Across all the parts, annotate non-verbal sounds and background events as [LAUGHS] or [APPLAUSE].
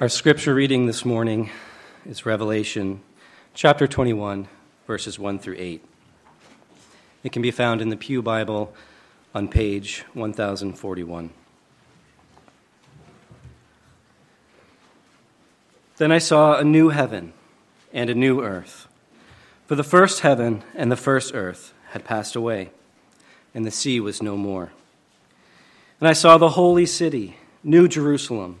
Our scripture reading this morning is Revelation chapter 21, verses 1 through 8. It can be found in the Pew Bible on page 1041. Then I saw a new heaven and a new earth. For the first heaven and the first earth had passed away, and the sea was no more. And I saw the holy city, New Jerusalem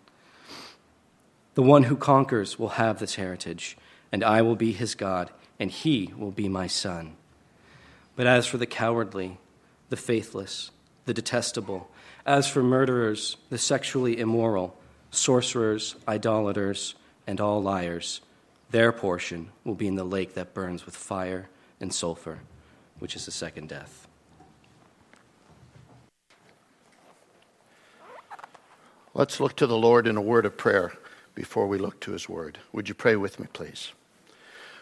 The one who conquers will have this heritage, and I will be his God, and he will be my son. But as for the cowardly, the faithless, the detestable, as for murderers, the sexually immoral, sorcerers, idolaters, and all liars, their portion will be in the lake that burns with fire and sulfur, which is the second death. Let's look to the Lord in a word of prayer before we look to his word. Would you pray with me, please?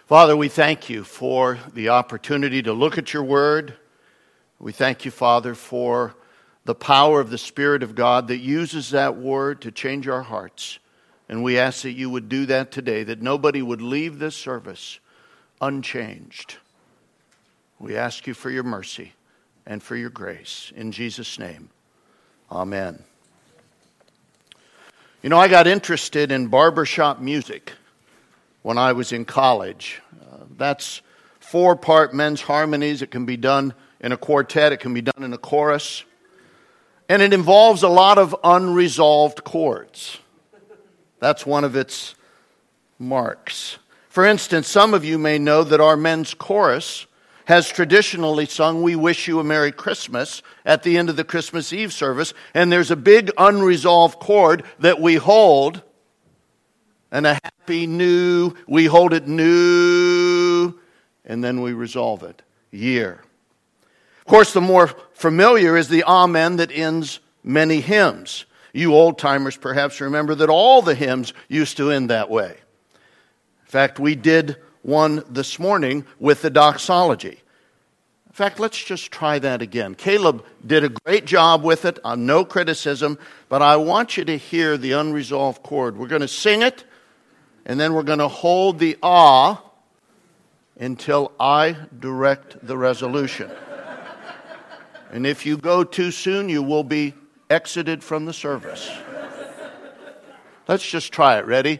Father, we thank you for the opportunity to look at your word. We thank you, Father, for the power of the Spirit of God that uses that word to change our hearts. And we ask that you would do that today, that nobody would leave this service unchanged. We ask you for your mercy and for your grace. In Jesus' name, amen. You know, I got interested in barbershop music when I was in college. Uh, that's four part men's harmonies. It can be done in a quartet, it can be done in a chorus. And it involves a lot of unresolved chords. That's one of its marks. For instance, some of you may know that our men's chorus has traditionally sung We Wish You a Merry Christmas at the end of the Christmas Eve service, and there's a big unresolved chord that we hold, and a happy new, we hold it new, and then we resolve it. Year. Of course, the more familiar is the Amen that ends many hymns. You old timers perhaps remember that all the hymns used to end that way. In fact, we did one this morning with the doxology. In fact, let's just try that again. Caleb did a great job with it, on no criticism, but I want you to hear the unresolved chord. We're going to sing it, and then we're going to hold the ah until I direct the resolution. [LAUGHS] and if you go too soon, you will be exited from the service. Let's just try it. Ready?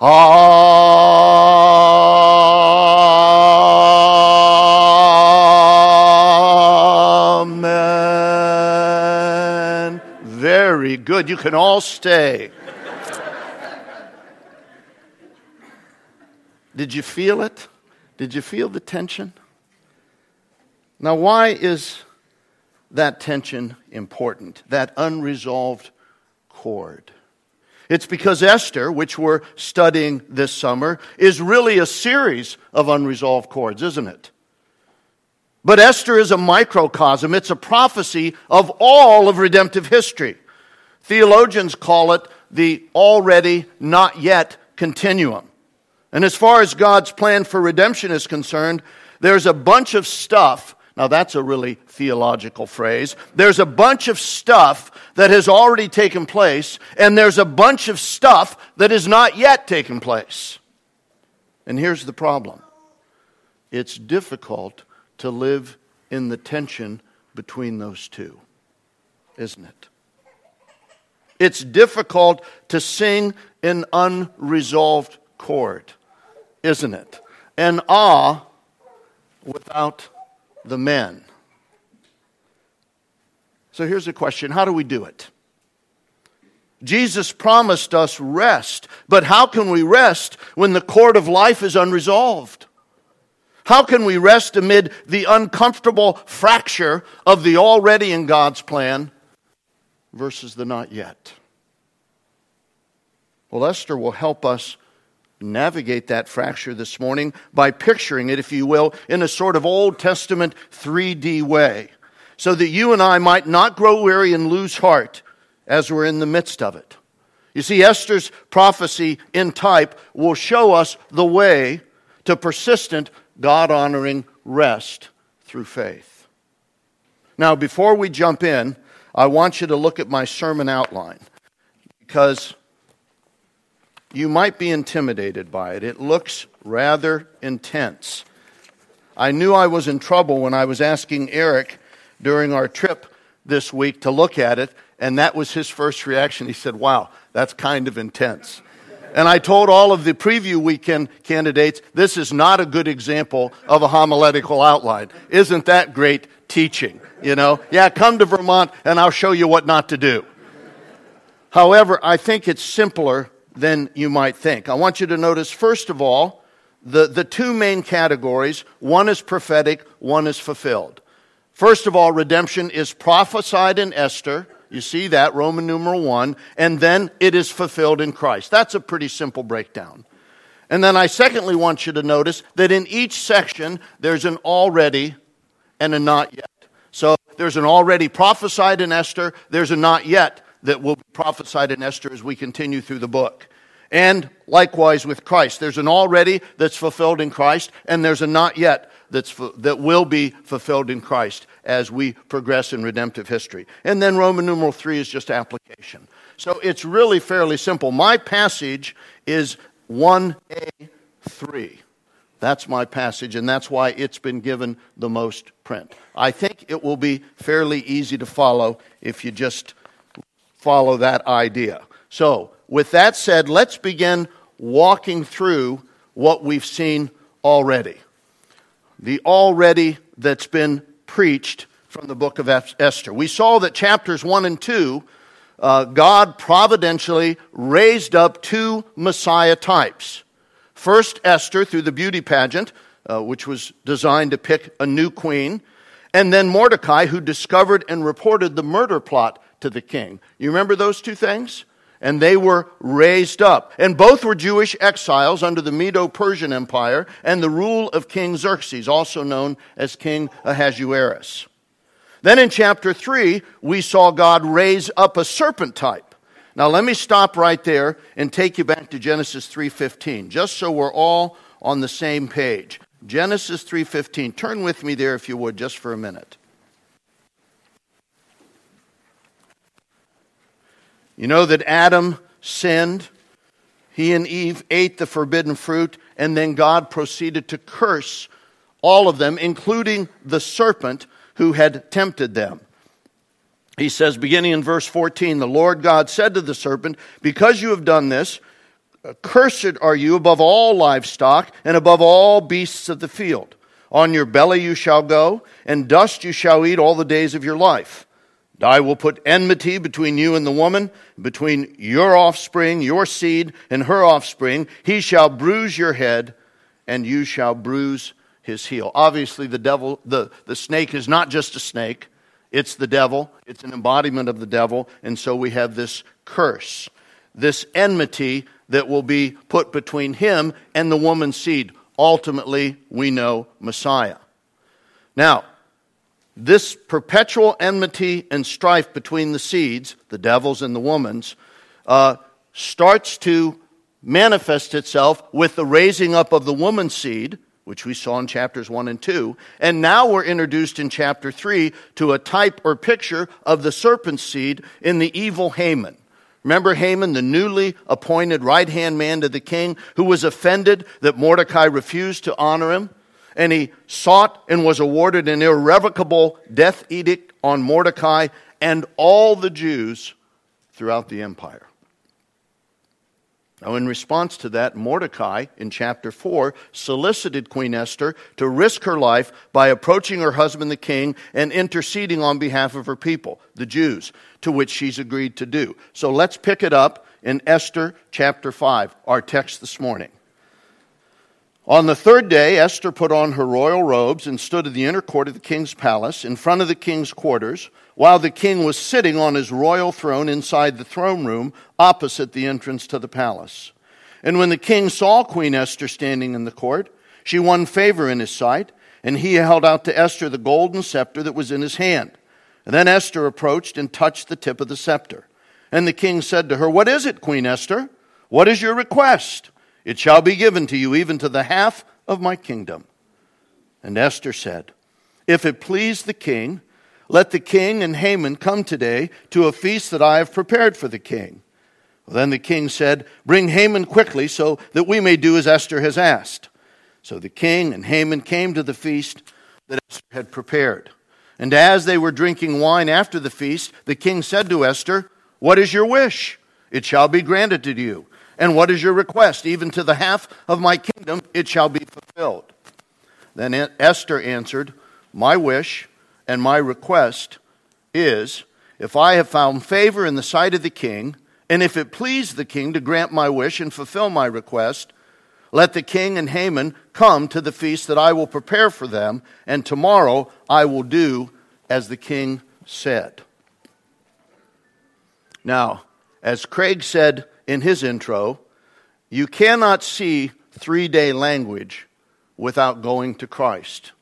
Amen. Very good. You can all stay. Did you feel it? Did you feel the tension? Now, why is that tension important? That unresolved chord? It's because Esther, which we're studying this summer, is really a series of unresolved chords, isn't it? But Esther is a microcosm, it's a prophecy of all of redemptive history. Theologians call it the already not yet continuum. And as far as God's plan for redemption is concerned, there's a bunch of stuff. Now, that's a really theological phrase. There's a bunch of stuff that has already taken place, and there's a bunch of stuff that has not yet taken place. And here's the problem it's difficult to live in the tension between those two, isn't it? It's difficult to sing an unresolved chord, isn't it? An ah without the men. So here's the question How do we do it? Jesus promised us rest, but how can we rest when the chord of life is unresolved? How can we rest amid the uncomfortable fracture of the already in God's plan versus the not yet? Well, Esther will help us navigate that fracture this morning by picturing it, if you will, in a sort of Old Testament 3D way, so that you and I might not grow weary and lose heart as we're in the midst of it. You see, Esther's prophecy in type will show us the way to persistent, God honoring rest through faith. Now, before we jump in, I want you to look at my sermon outline because you might be intimidated by it. It looks rather intense. I knew I was in trouble when I was asking Eric during our trip this week to look at it, and that was his first reaction. He said, Wow, that's kind of intense. And I told all of the preview weekend candidates, this is not a good example of a homiletical outline. Isn't that great teaching? You know, yeah, come to Vermont and I'll show you what not to do. However, I think it's simpler than you might think. I want you to notice, first of all, the, the two main categories one is prophetic, one is fulfilled. First of all, redemption is prophesied in Esther. You see that, Roman numeral 1, and then it is fulfilled in Christ. That's a pretty simple breakdown. And then I secondly want you to notice that in each section there's an already and a not yet. So there's an already prophesied in Esther, there's a not yet that will be prophesied in Esther as we continue through the book. And likewise with Christ. There's an already that's fulfilled in Christ, and there's a not yet that's, that will be fulfilled in Christ as we progress in redemptive history. And then Roman numeral 3 is just application. So it's really fairly simple. My passage is 1a3. That's my passage, and that's why it's been given the most print. I think it will be fairly easy to follow if you just follow that idea. So, with that said, let's begin walking through what we've seen already. The already that's been preached from the book of Esther. We saw that chapters 1 and 2, uh, God providentially raised up two Messiah types. First, Esther through the beauty pageant, uh, which was designed to pick a new queen, and then Mordecai, who discovered and reported the murder plot to the king. You remember those two things? And they were raised up. And both were Jewish exiles under the Medo Persian Empire and the rule of King Xerxes, also known as King Ahasuerus. Then in chapter 3, we saw God raise up a serpent type. Now let me stop right there and take you back to Genesis 3:15, just so we're all on the same page. Genesis 3:15. Turn with me there if you would just for a minute. You know that Adam sinned. He and Eve ate the forbidden fruit, and then God proceeded to curse all of them, including the serpent who had tempted them. He says, beginning in verse 14, the Lord God said to the serpent, Because you have done this, cursed are you above all livestock and above all beasts of the field. On your belly you shall go, and dust you shall eat all the days of your life. I will put enmity between you and the woman, between your offspring, your seed, and her offspring. He shall bruise your head, and you shall bruise his heel. Obviously, the devil, the, the snake is not just a snake, it's the devil. It's an embodiment of the devil. And so we have this curse, this enmity that will be put between him and the woman's seed. Ultimately, we know Messiah. Now, this perpetual enmity and strife between the seeds, the devil's and the woman's, uh, starts to manifest itself with the raising up of the woman's seed, which we saw in chapters 1 and 2. And now we're introduced in chapter 3 to a type or picture of the serpent's seed in the evil Haman. Remember Haman, the newly appointed right hand man to the king, who was offended that Mordecai refused to honor him? And he sought and was awarded an irrevocable death edict on Mordecai and all the Jews throughout the empire. Now, in response to that, Mordecai in chapter 4 solicited Queen Esther to risk her life by approaching her husband the king and interceding on behalf of her people, the Jews, to which she's agreed to do. So let's pick it up in Esther chapter 5, our text this morning. On the third day, Esther put on her royal robes and stood in the inner court of the king's palace in front of the king's quarters while the king was sitting on his royal throne inside the throne room opposite the entrance to the palace. And when the king saw Queen Esther standing in the court, she won favor in his sight, and he held out to Esther the golden scepter that was in his hand. And then Esther approached and touched the tip of the scepter. And the king said to her, What is it, Queen Esther? What is your request? It shall be given to you, even to the half of my kingdom. And Esther said, If it please the king, let the king and Haman come today to a feast that I have prepared for the king. Then the king said, Bring Haman quickly so that we may do as Esther has asked. So the king and Haman came to the feast that Esther had prepared. And as they were drinking wine after the feast, the king said to Esther, What is your wish? It shall be granted to you. And what is your request? Even to the half of my kingdom, it shall be fulfilled. Then Esther answered, My wish and my request is if I have found favor in the sight of the king, and if it please the king to grant my wish and fulfill my request, let the king and Haman come to the feast that I will prepare for them, and tomorrow I will do as the king said. Now, as Craig said in his intro, you cannot see three day language without going to Christ.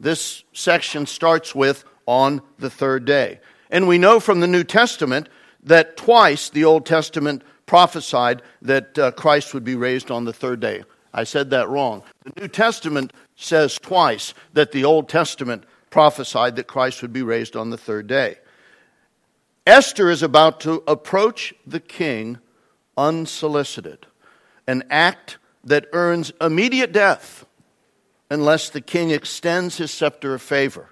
This section starts with on the third day. And we know from the New Testament that twice the Old Testament prophesied that uh, Christ would be raised on the third day. I said that wrong. The New Testament says twice that the Old Testament prophesied that Christ would be raised on the third day. Esther is about to approach the king unsolicited, an act that earns immediate death unless the king extends his scepter of favor.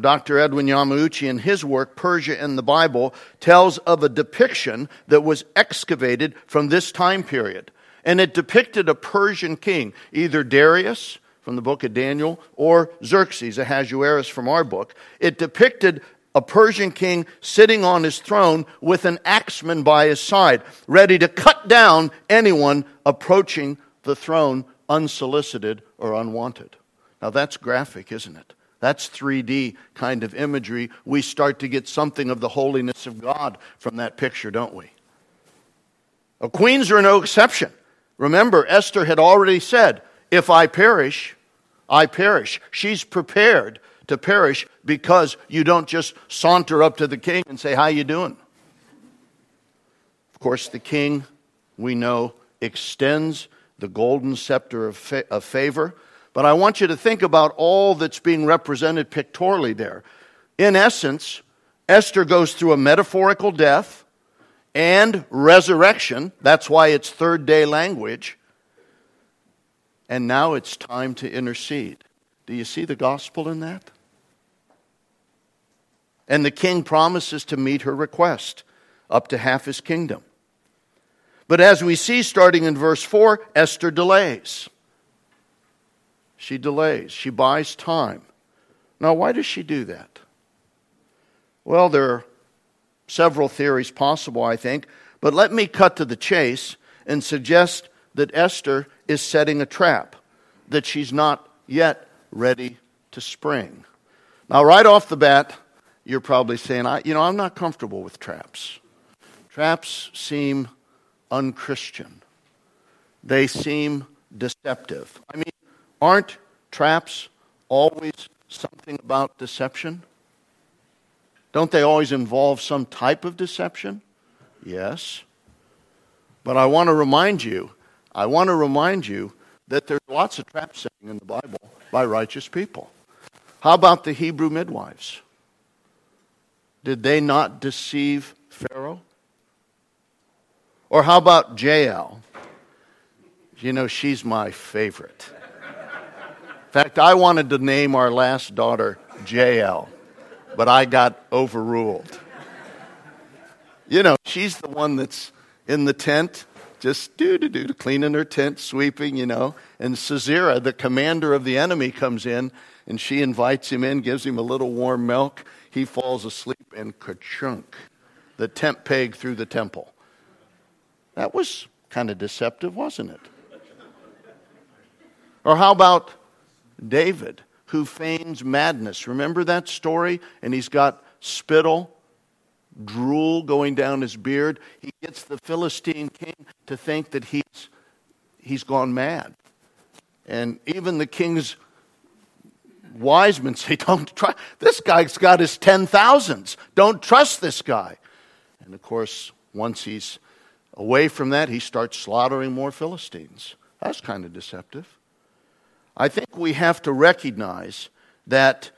Dr. Edwin Yamauchi, in his work, Persia and the Bible, tells of a depiction that was excavated from this time period. And it depicted a Persian king, either Darius from the book of Daniel or Xerxes, Ahasuerus from our book. It depicted a Persian king sitting on his throne with an axeman by his side, ready to cut down anyone approaching the throne unsolicited or unwanted. Now that's graphic, isn't it? That's 3D kind of imagery. We start to get something of the holiness of God from that picture, don't we? Well, queens are no exception. Remember, Esther had already said, If I perish, I perish. She's prepared to perish because you don't just saunter up to the king and say, How you doing? Of course, the king, we know, extends the golden scepter of, fa- of favor. But I want you to think about all that's being represented pictorially there. In essence, Esther goes through a metaphorical death and resurrection. That's why it's third day language. And now it's time to intercede. Do you see the gospel in that? And the king promises to meet her request, up to half his kingdom. But as we see starting in verse 4, Esther delays. She delays, she buys time. Now, why does she do that? Well, there are several theories possible, I think, but let me cut to the chase and suggest that Esther is setting a trap, that she's not yet ready to spring. Now, right off the bat, you're probably saying, I, you know, I'm not comfortable with traps. Traps seem unchristian. They seem deceptive. I mean, aren't traps always something about deception? Don't they always involve some type of deception? Yes. But I want to remind you, I want to remind you that there's lots of trap setting in the Bible by righteous people. How about the Hebrew midwives? Did they not deceive Pharaoh? Or how about Jael? You know, she's my favorite. In fact, I wanted to name our last daughter Jael, but I got overruled. You know, she's the one that's in the tent, just do do do, cleaning her tent, sweeping, you know. And Sisera, the commander of the enemy, comes in and she invites him in, gives him a little warm milk. He falls asleep and ka-chunk, the tent peg through the temple. That was kind of deceptive, wasn't it? Or how about David, who feigns madness? Remember that story? And he's got spittle, drool going down his beard. He gets the Philistine king to think that he's, he's gone mad. And even the king's wise men say, [LAUGHS] Don't try. This guy's got his ten thousands. Don't trust this guy. And of course, once he's away from that, he starts slaughtering more Philistines. That's kind of deceptive. I think we have to recognize that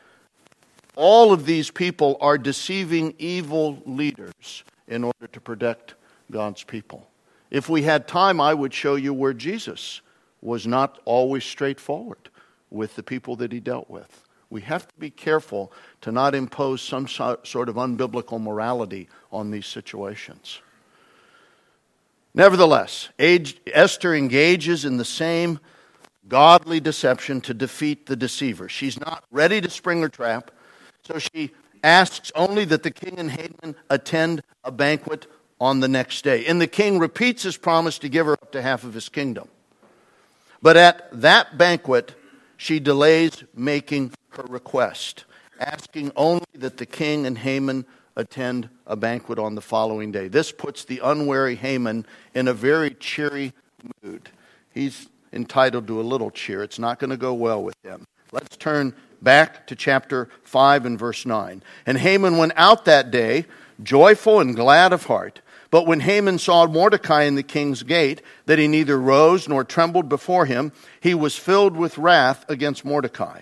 all of these people are deceiving evil leaders in order to protect God's people. If we had time, I would show you where Jesus was not always straightforward with the people that he dealt with. We have to be careful to not impose some sort of unbiblical morality on these situations. Nevertheless, Esther engages in the same godly deception to defeat the deceiver. She's not ready to spring her trap, so she asks only that the king and Haman attend a banquet on the next day. And the king repeats his promise to give her up to half of his kingdom. But at that banquet, she delays making her request, asking only that the king and Haman attend a banquet on the following day. This puts the unwary Haman in a very cheery mood. He's entitled to a little cheer. It's not going to go well with him. Let's turn back to chapter 5 and verse 9. And Haman went out that day, joyful and glad of heart. But when Haman saw Mordecai in the king's gate, that he neither rose nor trembled before him, he was filled with wrath against Mordecai.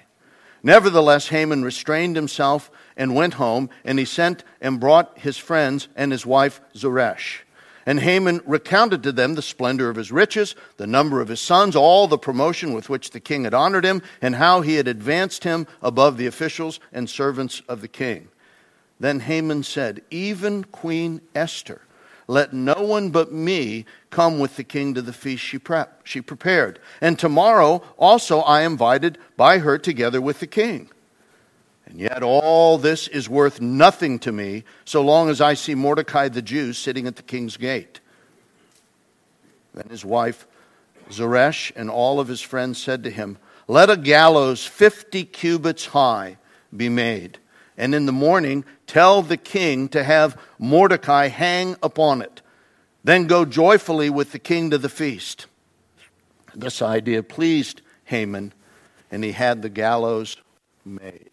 Nevertheless, Haman restrained himself and went home, and he sent and brought his friends and his wife Zeresh. And Haman recounted to them the splendor of his riches, the number of his sons, all the promotion with which the king had honored him, and how he had advanced him above the officials and servants of the king. Then Haman said, Even Queen Esther, let no one but me come with the king to the feast she, prep, she prepared. And tomorrow also I am invited by her together with the king. And yet all this is worth nothing to me so long as I see Mordecai the Jew sitting at the king's gate. Then his wife Zeresh and all of his friends said to him, Let a gallows fifty cubits high be made, and in the morning tell the king to have Mordecai hang upon it. Then go joyfully with the king to the feast. This idea pleased Haman, and he had the gallows made.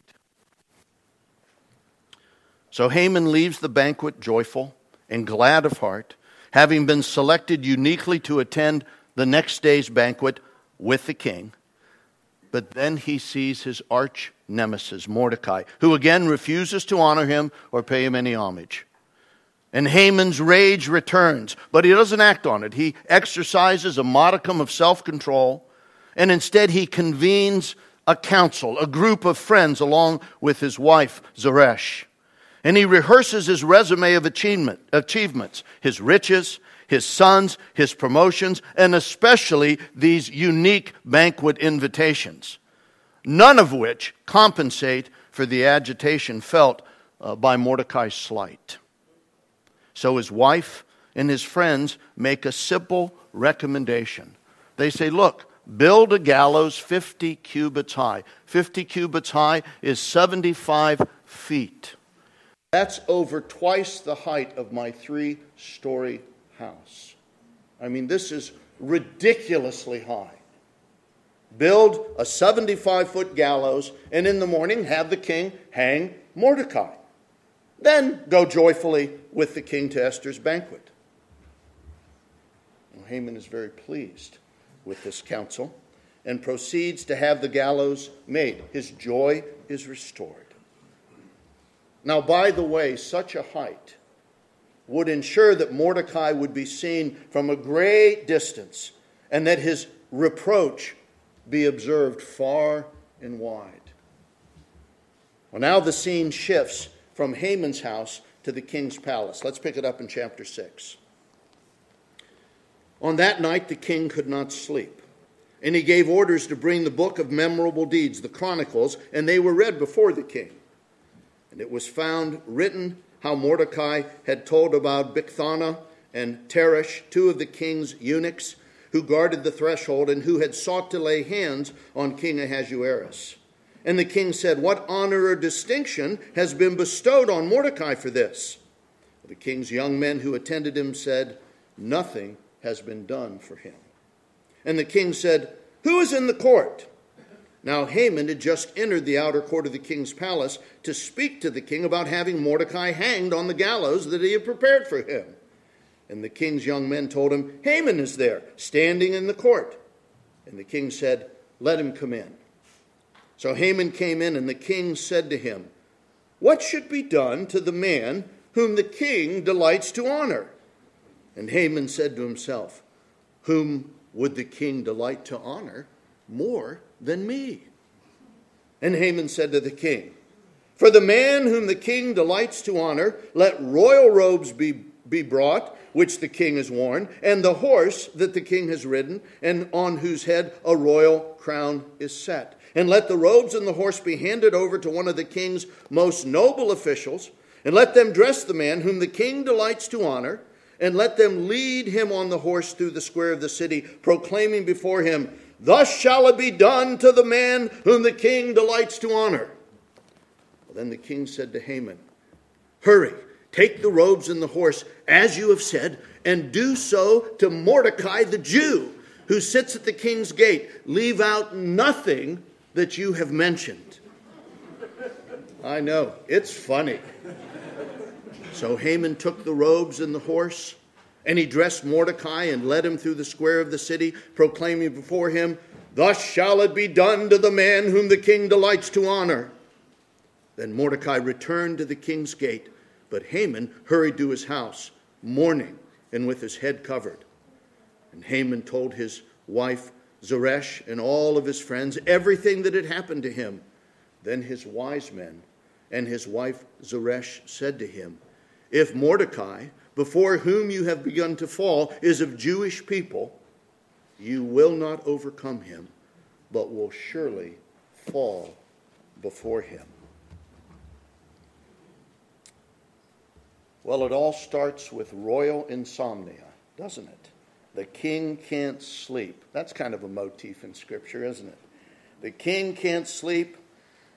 So Haman leaves the banquet joyful and glad of heart, having been selected uniquely to attend the next day's banquet with the king. But then he sees his arch nemesis, Mordecai, who again refuses to honor him or pay him any homage. And Haman's rage returns, but he doesn't act on it. He exercises a modicum of self control, and instead he convenes a council, a group of friends, along with his wife, Zeresh. And he rehearses his resume of achievement, achievements, his riches, his sons, his promotions, and especially these unique banquet invitations, none of which compensate for the agitation felt uh, by Mordecai's slight. So his wife and his friends make a simple recommendation. They say, Look, build a gallows 50 cubits high. 50 cubits high is 75 feet. That's over twice the height of my three story house. I mean, this is ridiculously high. Build a 75 foot gallows, and in the morning have the king hang Mordecai. Then go joyfully with the king to Esther's banquet. Haman is very pleased with this counsel and proceeds to have the gallows made. His joy is restored. Now, by the way, such a height would ensure that Mordecai would be seen from a great distance and that his reproach be observed far and wide. Well, now the scene shifts from Haman's house to the king's palace. Let's pick it up in chapter 6. On that night, the king could not sleep. And he gave orders to bring the book of memorable deeds, the Chronicles, and they were read before the king. And it was found written how Mordecai had told about Bigthana and Teresh, two of the king's eunuchs, who guarded the threshold and who had sought to lay hands on King Ahasuerus. And the king said, What honor or distinction has been bestowed on Mordecai for this? The king's young men who attended him said, Nothing has been done for him. And the king said, Who is in the court? Now Haman had just entered the outer court of the king's palace to speak to the king about having Mordecai hanged on the gallows that he had prepared for him. And the king's young men told him, Haman is there, standing in the court. And the king said, Let him come in. So Haman came in, and the king said to him, What should be done to the man whom the king delights to honor? And Haman said to himself, Whom would the king delight to honor more than me? And Haman said to the king, For the man whom the king delights to honor, let royal robes be, be brought, which the king has worn, and the horse that the king has ridden, and on whose head a royal crown is set. And let the robes and the horse be handed over to one of the king's most noble officials, and let them dress the man whom the king delights to honor and let them lead him on the horse through the square of the city, proclaiming before him, Thus shall it be done to the man whom the king delights to honor. Well, then the king said to Haman, Hurry, take the robes and the horse, as you have said, and do so to Mordecai the Jew, who sits at the king's gate. Leave out nothing that you have mentioned. I know, it's funny. So Haman took the robes and the horse, and he dressed Mordecai and led him through the square of the city, proclaiming before him, Thus shall it be done to the man whom the king delights to honor. Then Mordecai returned to the king's gate, but Haman hurried to his house, mourning and with his head covered. And Haman told his wife Zeresh and all of his friends everything that had happened to him. Then his wise men and his wife Zeresh said to him, if Mordecai, before whom you have begun to fall, is of Jewish people, you will not overcome him, but will surely fall before him. Well, it all starts with royal insomnia, doesn't it? The king can't sleep. That's kind of a motif in Scripture, isn't it? The king can't sleep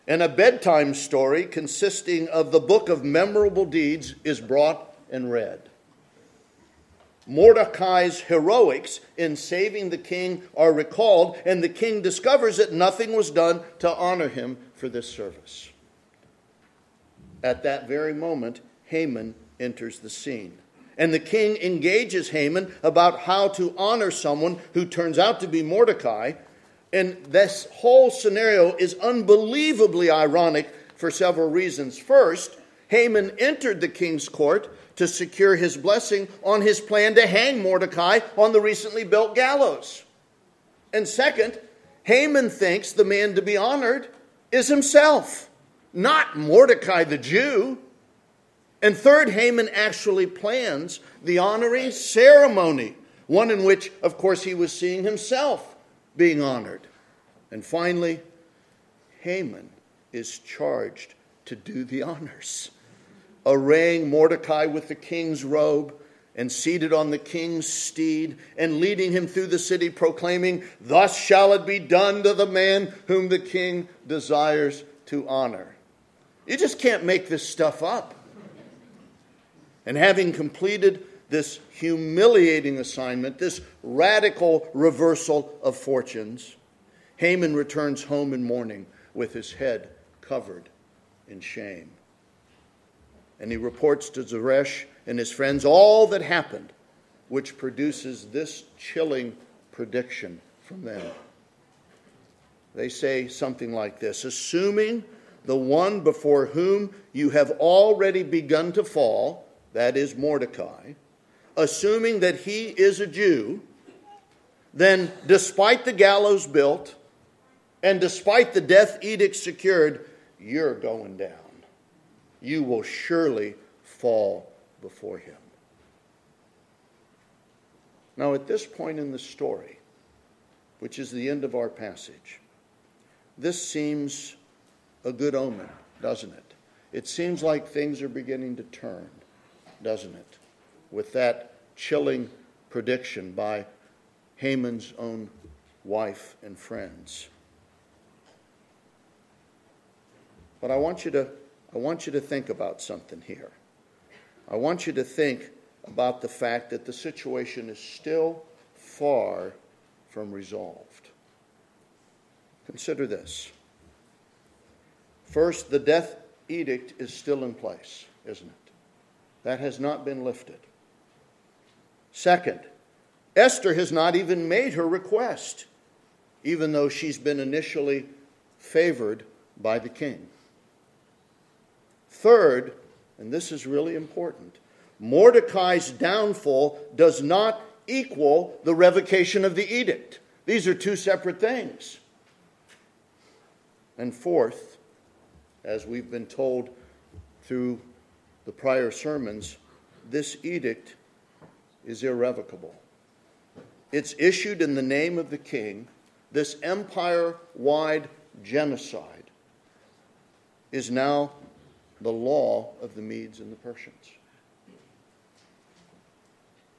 and a bedtime story consisting of the book of memorable deeds is brought and read. Mordecai's heroics in saving the king are recalled, and the king discovers that nothing was done to honor him for this service. At that very moment, Haman enters the scene. And the king engages Haman about how to honor someone who turns out to be Mordecai and this whole scenario is unbelievably ironic for several reasons. First, Haman entered the king's court to secure his blessing on his plan to hang Mordecai on the recently built gallows. And second, Haman thinks the man to be honored is himself, not Mordecai the Jew. And third, Haman actually plans the honoring ceremony, one in which, of course, he was seeing himself being honored. And finally, Haman is charged to do the honors, arraying Mordecai with the king's robe and seated on the king's steed and leading him through the city, proclaiming, Thus shall it be done to the man whom the king desires to honor. You just can't make this stuff up. And having completed this humiliating assignment, this radical reversal of fortunes, Haman returns home in mourning with his head covered in shame. And he reports to Zeresh and his friends all that happened which produces this chilling prediction from them. They say something like this Assuming the one before whom you have already begun to fall, that is Mordecai, assuming that he is a Jew, then despite the gallows built and despite the death edict secured, you're going down. You will surely fall before him. Now, at this point in the story, which is the end of our passage, this seems a good omen, doesn't it? It seems like things are beginning to turn, doesn't it? With that chilling prediction by Haman's own wife and friends. But I want you to, I want you to think about something here. I want you to think about the fact that the situation is still far from resolved. Consider this. First, the death edict is still in place, isn't it? That has not been lifted. Second, Esther has not even made her request, even though she's been initially favored by the king. Third, and this is really important, Mordecai's downfall does not equal the revocation of the edict. These are two separate things. And fourth, as we've been told through the prior sermons, this edict is irrevocable. It's issued in the name of the king. This empire wide genocide is now the law of the Medes and the Persians.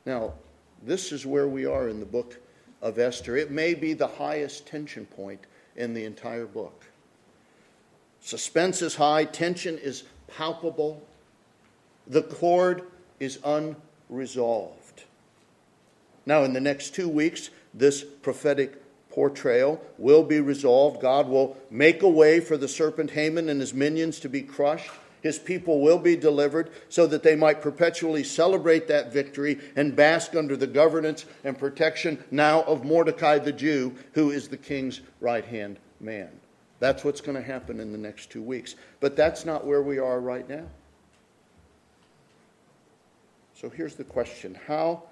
Now, this is where we are in the book of Esther. It may be the highest tension point in the entire book. Suspense is high, tension is palpable, the chord is unresolved. Now, in the next two weeks, this prophetic portrayal will be resolved. God will make a way for the serpent Haman and his minions to be crushed. His people will be delivered so that they might perpetually celebrate that victory and bask under the governance and protection now of Mordecai the Jew, who is the king's right hand man. That's what's going to happen in the next two weeks. But that's not where we are right now. So here's the question How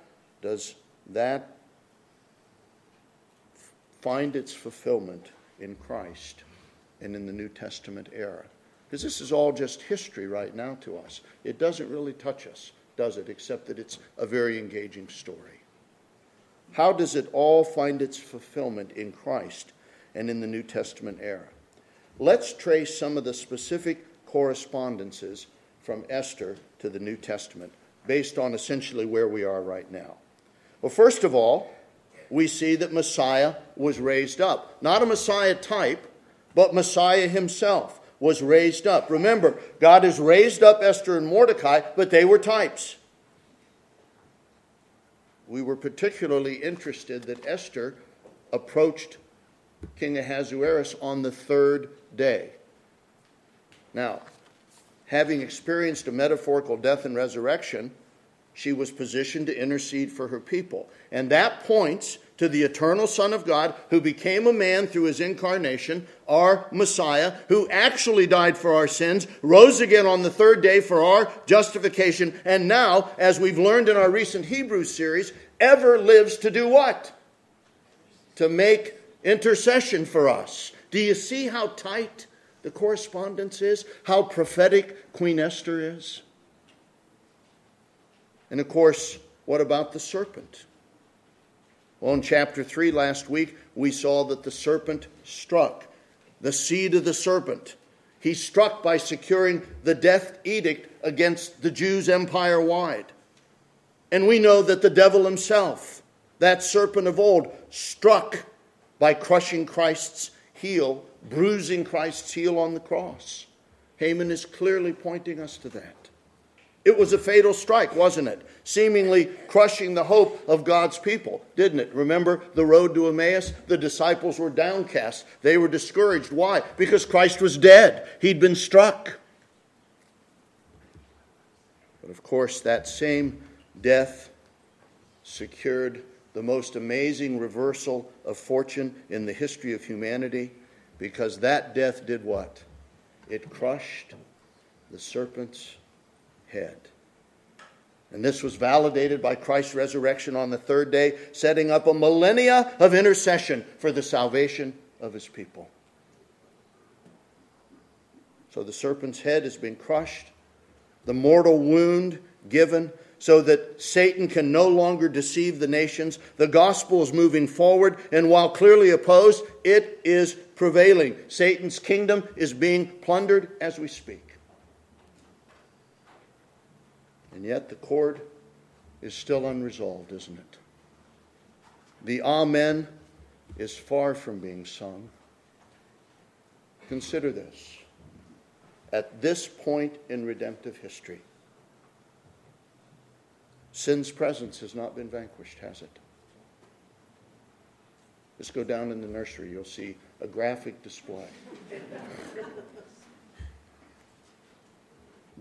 does that find its fulfillment in Christ and in the New Testament era? Because this is all just history right now to us. It doesn't really touch us, does it? Except that it's a very engaging story. How does it all find its fulfillment in Christ and in the New Testament era? Let's trace some of the specific correspondences from Esther to the New Testament based on essentially where we are right now. Well, first of all, we see that Messiah was raised up. Not a Messiah type, but Messiah himself was raised up. Remember, God has raised up Esther and Mordecai, but they were types. We were particularly interested that Esther approached King Ahasuerus on the third day. Now, having experienced a metaphorical death and resurrection, she was positioned to intercede for her people. And that points to the eternal Son of God who became a man through his incarnation, our Messiah, who actually died for our sins, rose again on the third day for our justification, and now, as we've learned in our recent Hebrews series, ever lives to do what? To make intercession for us. Do you see how tight the correspondence is? How prophetic Queen Esther is? And of course, what about the serpent? Well, in chapter 3 last week, we saw that the serpent struck, the seed of the serpent. He struck by securing the death edict against the Jews empire wide. And we know that the devil himself, that serpent of old, struck by crushing Christ's heel, bruising Christ's heel on the cross. Haman is clearly pointing us to that. It was a fatal strike, wasn't it? Seemingly crushing the hope of God's people, didn't it? Remember the road to Emmaus? The disciples were downcast. They were discouraged. Why? Because Christ was dead, he'd been struck. But of course, that same death secured the most amazing reversal of fortune in the history of humanity because that death did what? It crushed the serpent's head. And this was validated by Christ's resurrection on the third day, setting up a millennia of intercession for the salvation of his people. So the serpent's head has been crushed, the mortal wound given so that Satan can no longer deceive the nations. The gospel is moving forward, and while clearly opposed, it is prevailing. Satan's kingdom is being plundered as we speak. And yet the chord is still unresolved, isn't it? The Amen is far from being sung. Consider this. At this point in redemptive history, Sin's presence has not been vanquished, has it? Just go down in the nursery, you'll see a graphic display.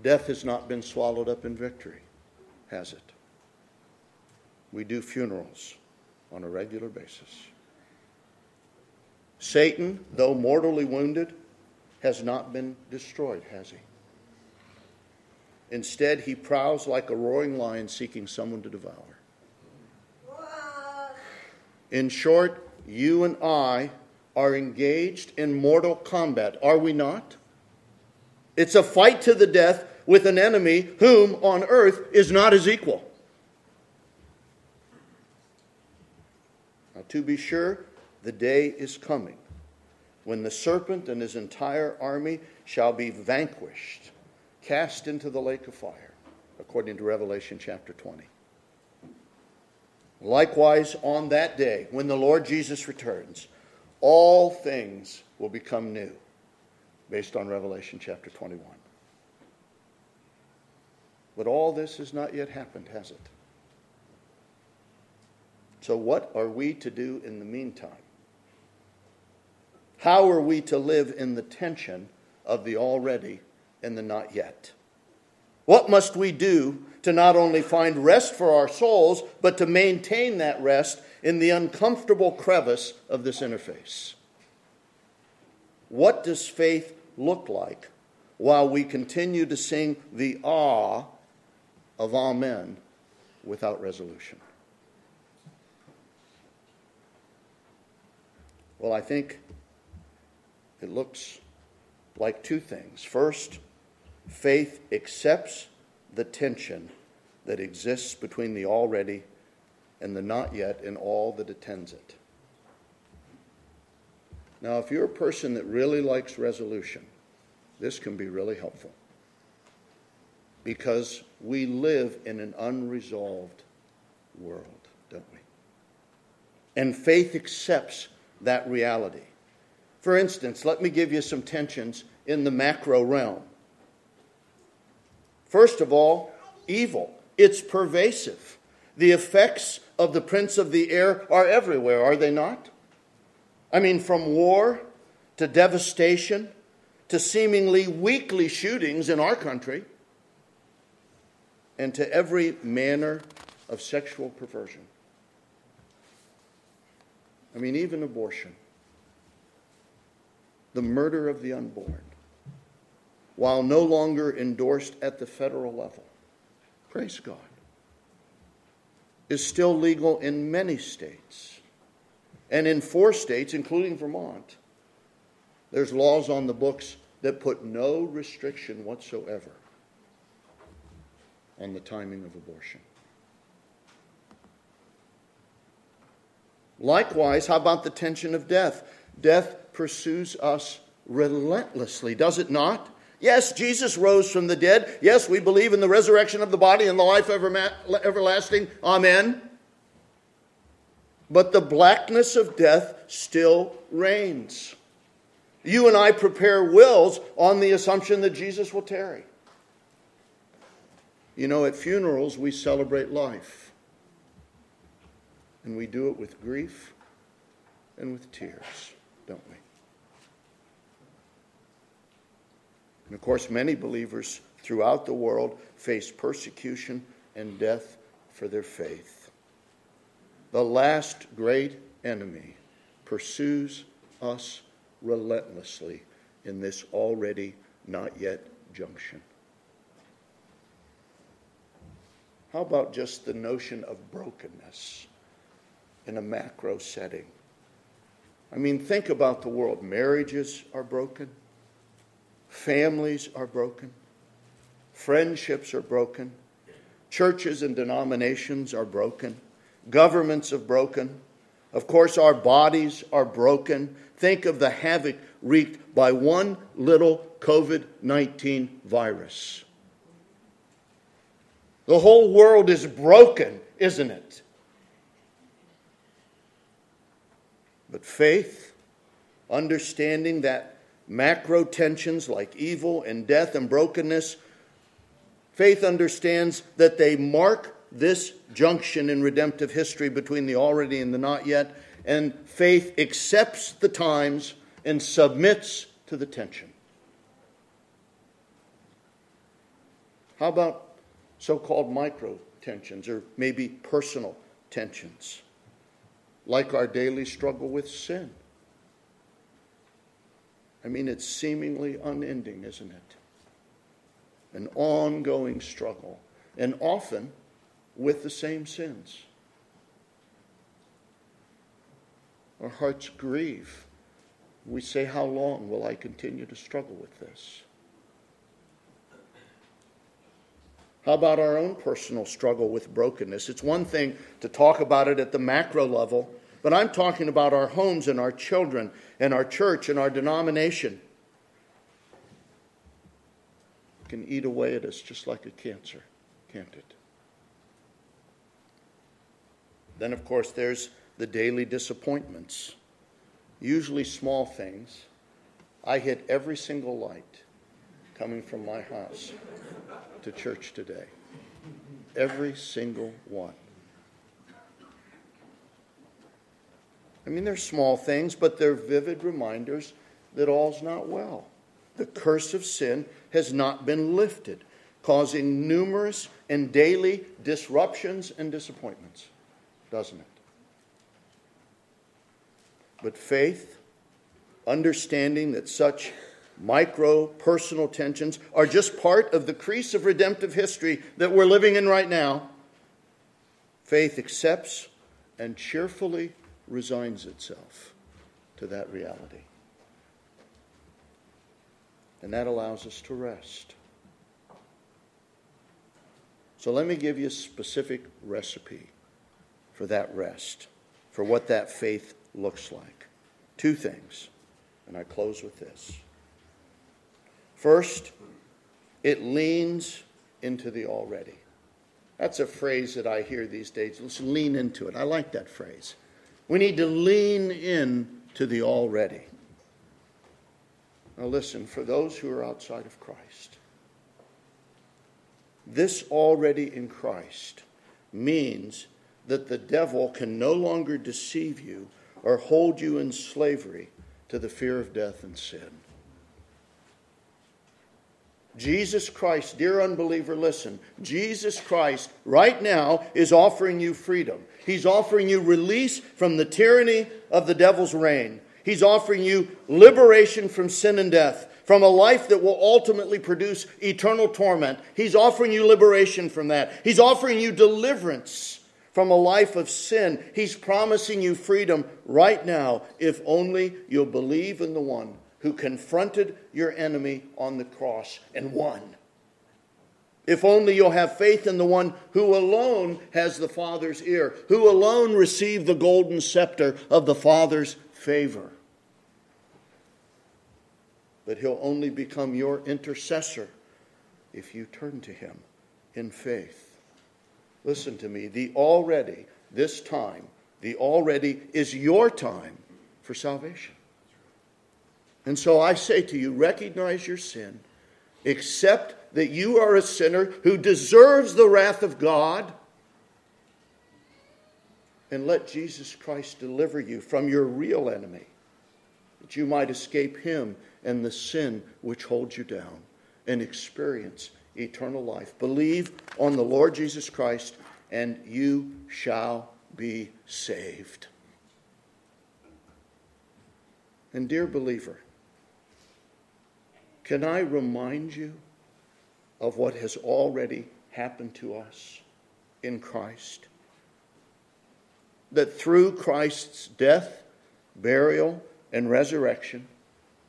Death has not been swallowed up in victory, has it? We do funerals on a regular basis. Satan, though mortally wounded, has not been destroyed, has he? Instead, he prowls like a roaring lion seeking someone to devour. In short, you and I are engaged in mortal combat, are we not? It's a fight to the death with an enemy whom on earth is not his equal. Now, to be sure, the day is coming when the serpent and his entire army shall be vanquished cast into the lake of fire, according to Revelation chapter 20. Likewise, on that day, when the Lord Jesus returns, all things will become new, based on Revelation chapter 21. But all this has not yet happened, has it? So, what are we to do in the meantime? How are we to live in the tension of the already and the not yet. What must we do to not only find rest for our souls, but to maintain that rest in the uncomfortable crevice of this interface? What does faith look like while we continue to sing the awe of all men without resolution? Well, I think it looks like two things. First, Faith accepts the tension that exists between the already and the not yet and all that attends it. Now, if you're a person that really likes resolution, this can be really helpful because we live in an unresolved world, don't we? And faith accepts that reality. For instance, let me give you some tensions in the macro realm. First of all, evil. It's pervasive. The effects of the prince of the air are everywhere, are they not? I mean, from war to devastation to seemingly weekly shootings in our country and to every manner of sexual perversion. I mean, even abortion, the murder of the unborn while no longer endorsed at the federal level, praise God, is still legal in many states. And in four states, including Vermont, there's laws on the books that put no restriction whatsoever on the timing of abortion. Likewise, how about the tension of death? Death pursues us relentlessly, does it not? Yes, Jesus rose from the dead. Yes, we believe in the resurrection of the body and the life everlasting. Amen. But the blackness of death still reigns. You and I prepare wills on the assumption that Jesus will tarry. You know, at funerals, we celebrate life. And we do it with grief and with tears, don't we? And of course, many believers throughout the world face persecution and death for their faith. the last great enemy, pursues us relentlessly in this already not yet junction. How about just the notion of brokenness in a macro setting? I mean, think about the world. Marriages are broken, families are broken, friendships are broken, churches and denominations are broken, governments are broken. Of course, our bodies are broken. Think of the havoc wreaked by one little COVID 19 virus. The whole world is broken, isn't it? But faith, understanding that macro tensions like evil and death and brokenness, faith understands that they mark this junction in redemptive history between the already and the not yet, and faith accepts the times and submits to the tension. How about so called micro tensions or maybe personal tensions, like our daily struggle with sin? I mean, it's seemingly unending, isn't it? An ongoing struggle, and often with the same sins. Our hearts grieve. We say, How long will I continue to struggle with this? How about our own personal struggle with brokenness? It's one thing to talk about it at the macro level, but I'm talking about our homes and our children and our church and our denomination. It can eat away at us just like a cancer, can't it? Then, of course, there's the daily disappointments, usually small things. I hit every single light coming from my house to church today. Every single one. I mean, they're small things, but they're vivid reminders that all's not well. The curse of sin has not been lifted, causing numerous and daily disruptions and disappointments, doesn't it? But faith, understanding that such micro personal tensions are just part of the crease of redemptive history that we're living in right now. Faith accepts and cheerfully resigns itself to that reality. And that allows us to rest. So let me give you a specific recipe for that rest, for what that faith looks like. Two things, and I close with this. First, it leans into the already. That's a phrase that I hear these days. Let's lean into it. I like that phrase. We need to lean in to the already. Now, listen, for those who are outside of Christ, this already in Christ means that the devil can no longer deceive you or hold you in slavery to the fear of death and sin. Jesus Christ, dear unbeliever, listen. Jesus Christ right now is offering you freedom. He's offering you release from the tyranny of the devil's reign. He's offering you liberation from sin and death, from a life that will ultimately produce eternal torment. He's offering you liberation from that. He's offering you deliverance from a life of sin. He's promising you freedom right now if only you'll believe in the one who confronted your enemy on the cross and won. If only you'll have faith in the one who alone has the Father's ear, who alone received the golden scepter of the Father's favor. But he'll only become your intercessor if you turn to him in faith. Listen to me, the already, this time, the already is your time for salvation. And so I say to you recognize your sin, accept that you are a sinner who deserves the wrath of God, and let Jesus Christ deliver you from your real enemy, that you might escape him and the sin which holds you down and experience eternal life. Believe on the Lord Jesus Christ, and you shall be saved. And, dear believer, can I remind you of what has already happened to us in Christ? That through Christ's death, burial, and resurrection,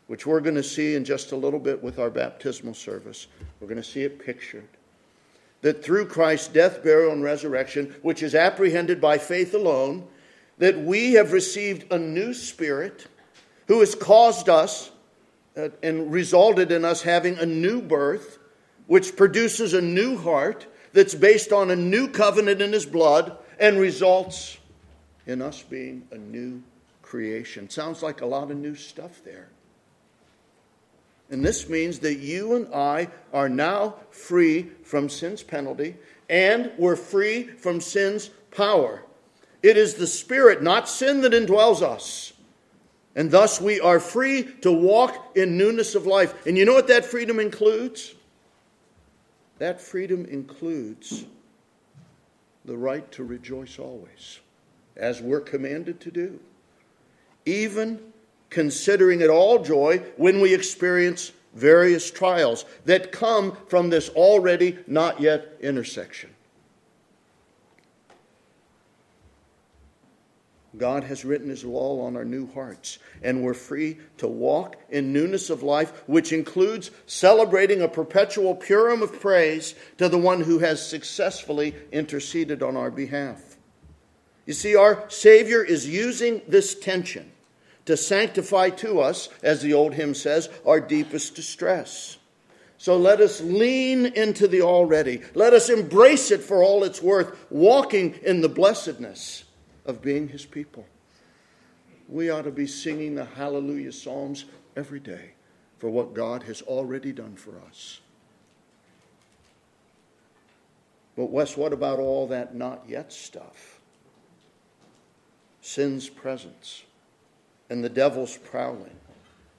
which we're going to see in just a little bit with our baptismal service, we're going to see it pictured. That through Christ's death, burial, and resurrection, which is apprehended by faith alone, that we have received a new spirit who has caused us uh, and resulted in us having a new birth, which produces a new heart that's based on a new covenant in his blood and results in us being a new creation. Sounds like a lot of new stuff there. And this means that you and I are now free from sin's penalty and we're free from sin's power. It is the Spirit, not sin, that indwells us. And thus we are free to walk in newness of life. And you know what that freedom includes? That freedom includes the right to rejoice always, as we're commanded to do. Even considering it all joy when we experience various trials that come from this already not yet intersection. God has written His law on our new hearts, and we're free to walk in newness of life, which includes celebrating a perpetual Purim of praise to the one who has successfully interceded on our behalf. You see, our Savior is using this tension to sanctify to us, as the old hymn says, our deepest distress. So let us lean into the already. Let us embrace it for all it's worth, walking in the blessedness of being his people. We ought to be singing the hallelujah psalms every day for what God has already done for us. But, Wes, what about all that not yet stuff? Sin's presence, and the devil's prowling,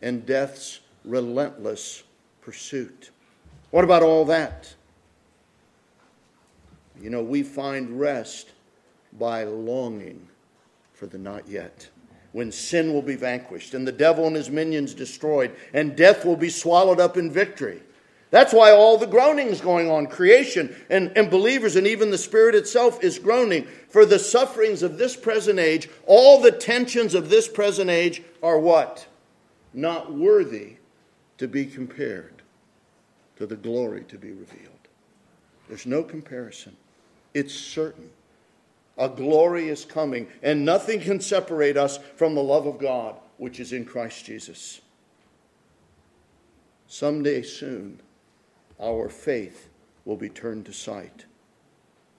and death's relentless pursuit. What about all that? You know, we find rest by longing for the not yet. When sin will be vanquished, and the devil and his minions destroyed, and death will be swallowed up in victory. That's why all the groaning is going on. Creation and, and believers, and even the Spirit itself, is groaning. For the sufferings of this present age, all the tensions of this present age are what? Not worthy to be compared to the glory to be revealed. There's no comparison. It's certain. A glory is coming, and nothing can separate us from the love of God, which is in Christ Jesus. Someday soon, our faith will be turned to sight.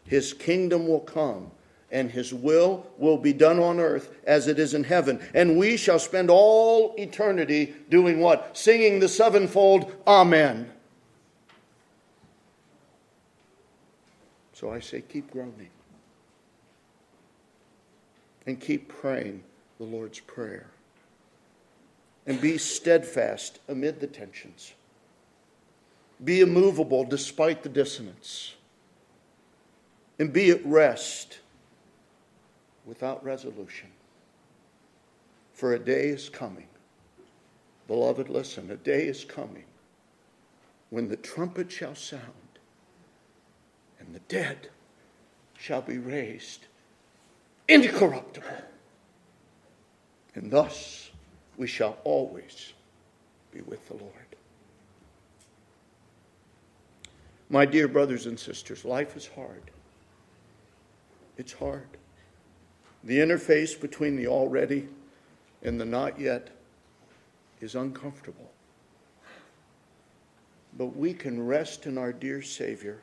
His kingdom will come, and his will will be done on earth as it is in heaven. And we shall spend all eternity doing what? Singing the sevenfold Amen. So I say, keep groaning and keep praying the Lord's Prayer. And be steadfast amid the tensions. Be immovable despite the dissonance. And be at rest without resolution. For a day is coming. Beloved, listen, a day is coming when the trumpet shall sound and the dead shall be raised incorruptible. And thus we shall always be with the Lord. My dear brothers and sisters, life is hard. It's hard. The interface between the already and the not yet is uncomfortable. But we can rest in our dear Savior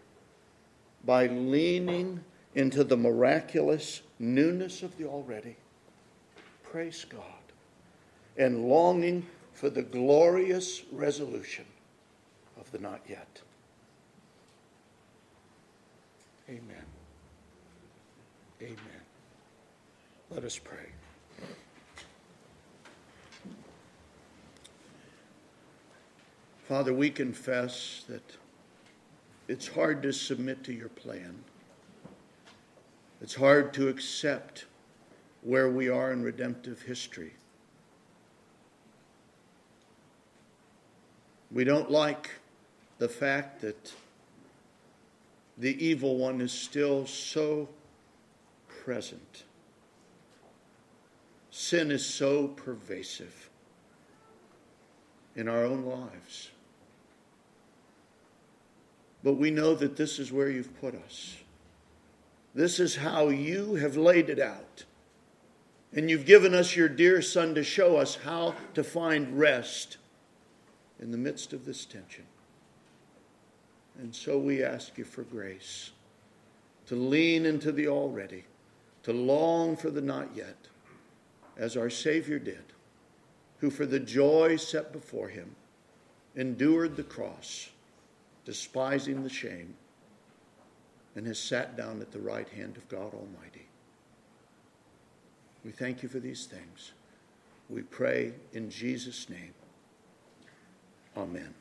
by leaning into the miraculous newness of the already. Praise God. And longing for the glorious resolution of the not yet. Amen. Amen. Let us pray. Father, we confess that it's hard to submit to your plan. It's hard to accept where we are in redemptive history. We don't like the fact that the evil one is still so present. Sin is so pervasive in our own lives. But we know that this is where you've put us. This is how you have laid it out. And you've given us your dear Son to show us how to find rest in the midst of this tension. And so we ask you for grace to lean into the already, to long for the not yet, as our Savior did, who for the joy set before him endured the cross, despising the shame, and has sat down at the right hand of God Almighty. We thank you for these things. We pray in Jesus' name. Amen.